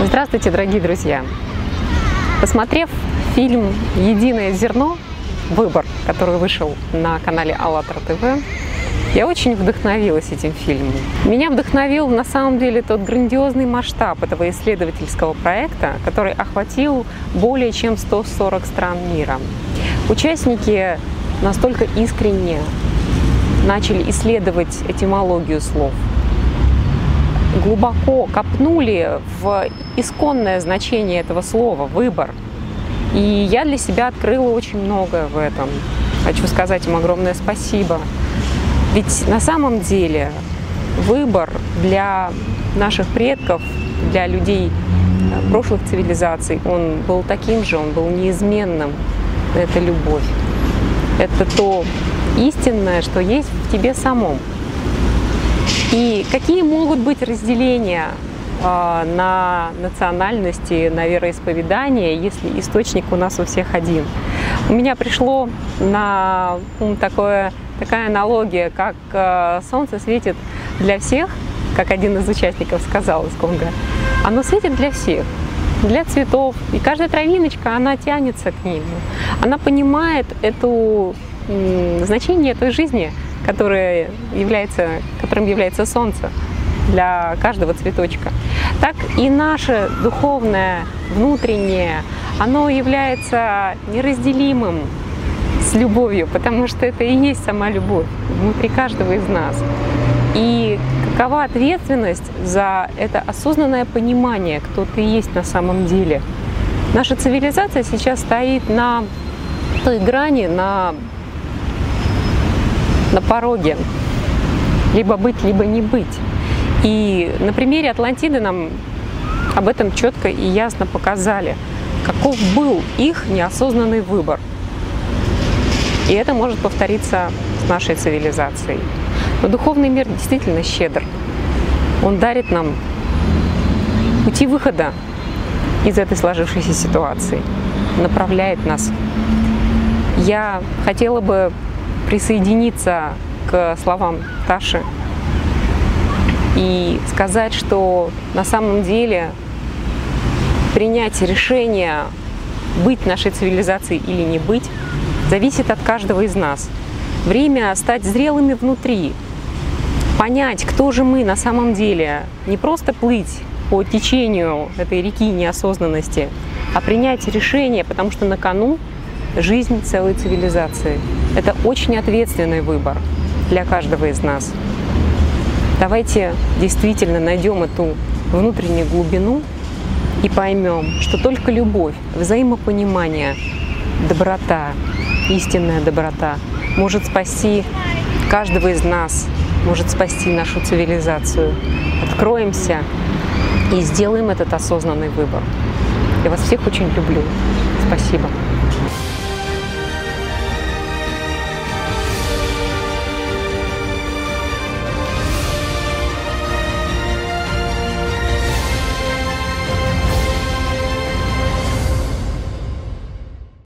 Здравствуйте, дорогие друзья! Посмотрев фильм «Единое зерно. Выбор», который вышел на канале АЛЛАТРА ТВ, я очень вдохновилась этим фильмом. Меня вдохновил на самом деле тот грандиозный масштаб этого исследовательского проекта, который охватил более чем 140 стран мира. Участники настолько искренне начали исследовать этимологию слов, глубоко копнули в исконное значение этого слова «выбор». И я для себя открыла очень многое в этом. Хочу сказать им огромное спасибо. Ведь на самом деле выбор для наших предков, для людей э, прошлых цивилизаций, он был таким же, он был неизменным. Это любовь. Это то истинное, что есть в тебе самом. И какие могут быть разделения а, на национальности, на вероисповедание, если источник у нас у всех один. У меня пришло на ум такое, такая аналогия, как а, солнце светит для всех, как один из участников сказал из Конго. Оно светит для всех, для цветов. И каждая травиночка, она тянется к нему. Она понимает эту значение той жизни, которое является, которым является солнце для каждого цветочка. Так и наше духовное, внутреннее, оно является неразделимым с любовью, потому что это и есть сама любовь внутри каждого из нас. И какова ответственность за это осознанное понимание, кто ты есть на самом деле. Наша цивилизация сейчас стоит на той грани, на на пороге. Либо быть, либо не быть. И на примере Атлантиды нам об этом четко и ясно показали, каков был их неосознанный выбор. И это может повториться с нашей цивилизацией. Но духовный мир действительно щедр. Он дарит нам пути выхода из этой сложившейся ситуации, направляет нас. Я хотела бы присоединиться к словам Таши и сказать, что на самом деле принять решение быть нашей цивилизацией или не быть зависит от каждого из нас. Время стать зрелыми внутри, понять, кто же мы на самом деле, не просто плыть по течению этой реки неосознанности, а принять решение, потому что на кону жизнь целой цивилизации. Это очень ответственный выбор для каждого из нас. Давайте действительно найдем эту внутреннюю глубину и поймем, что только любовь, взаимопонимание, доброта, истинная доброта может спасти каждого из нас, может спасти нашу цивилизацию. Откроемся и сделаем этот осознанный выбор. Я вас всех очень люблю. Спасибо.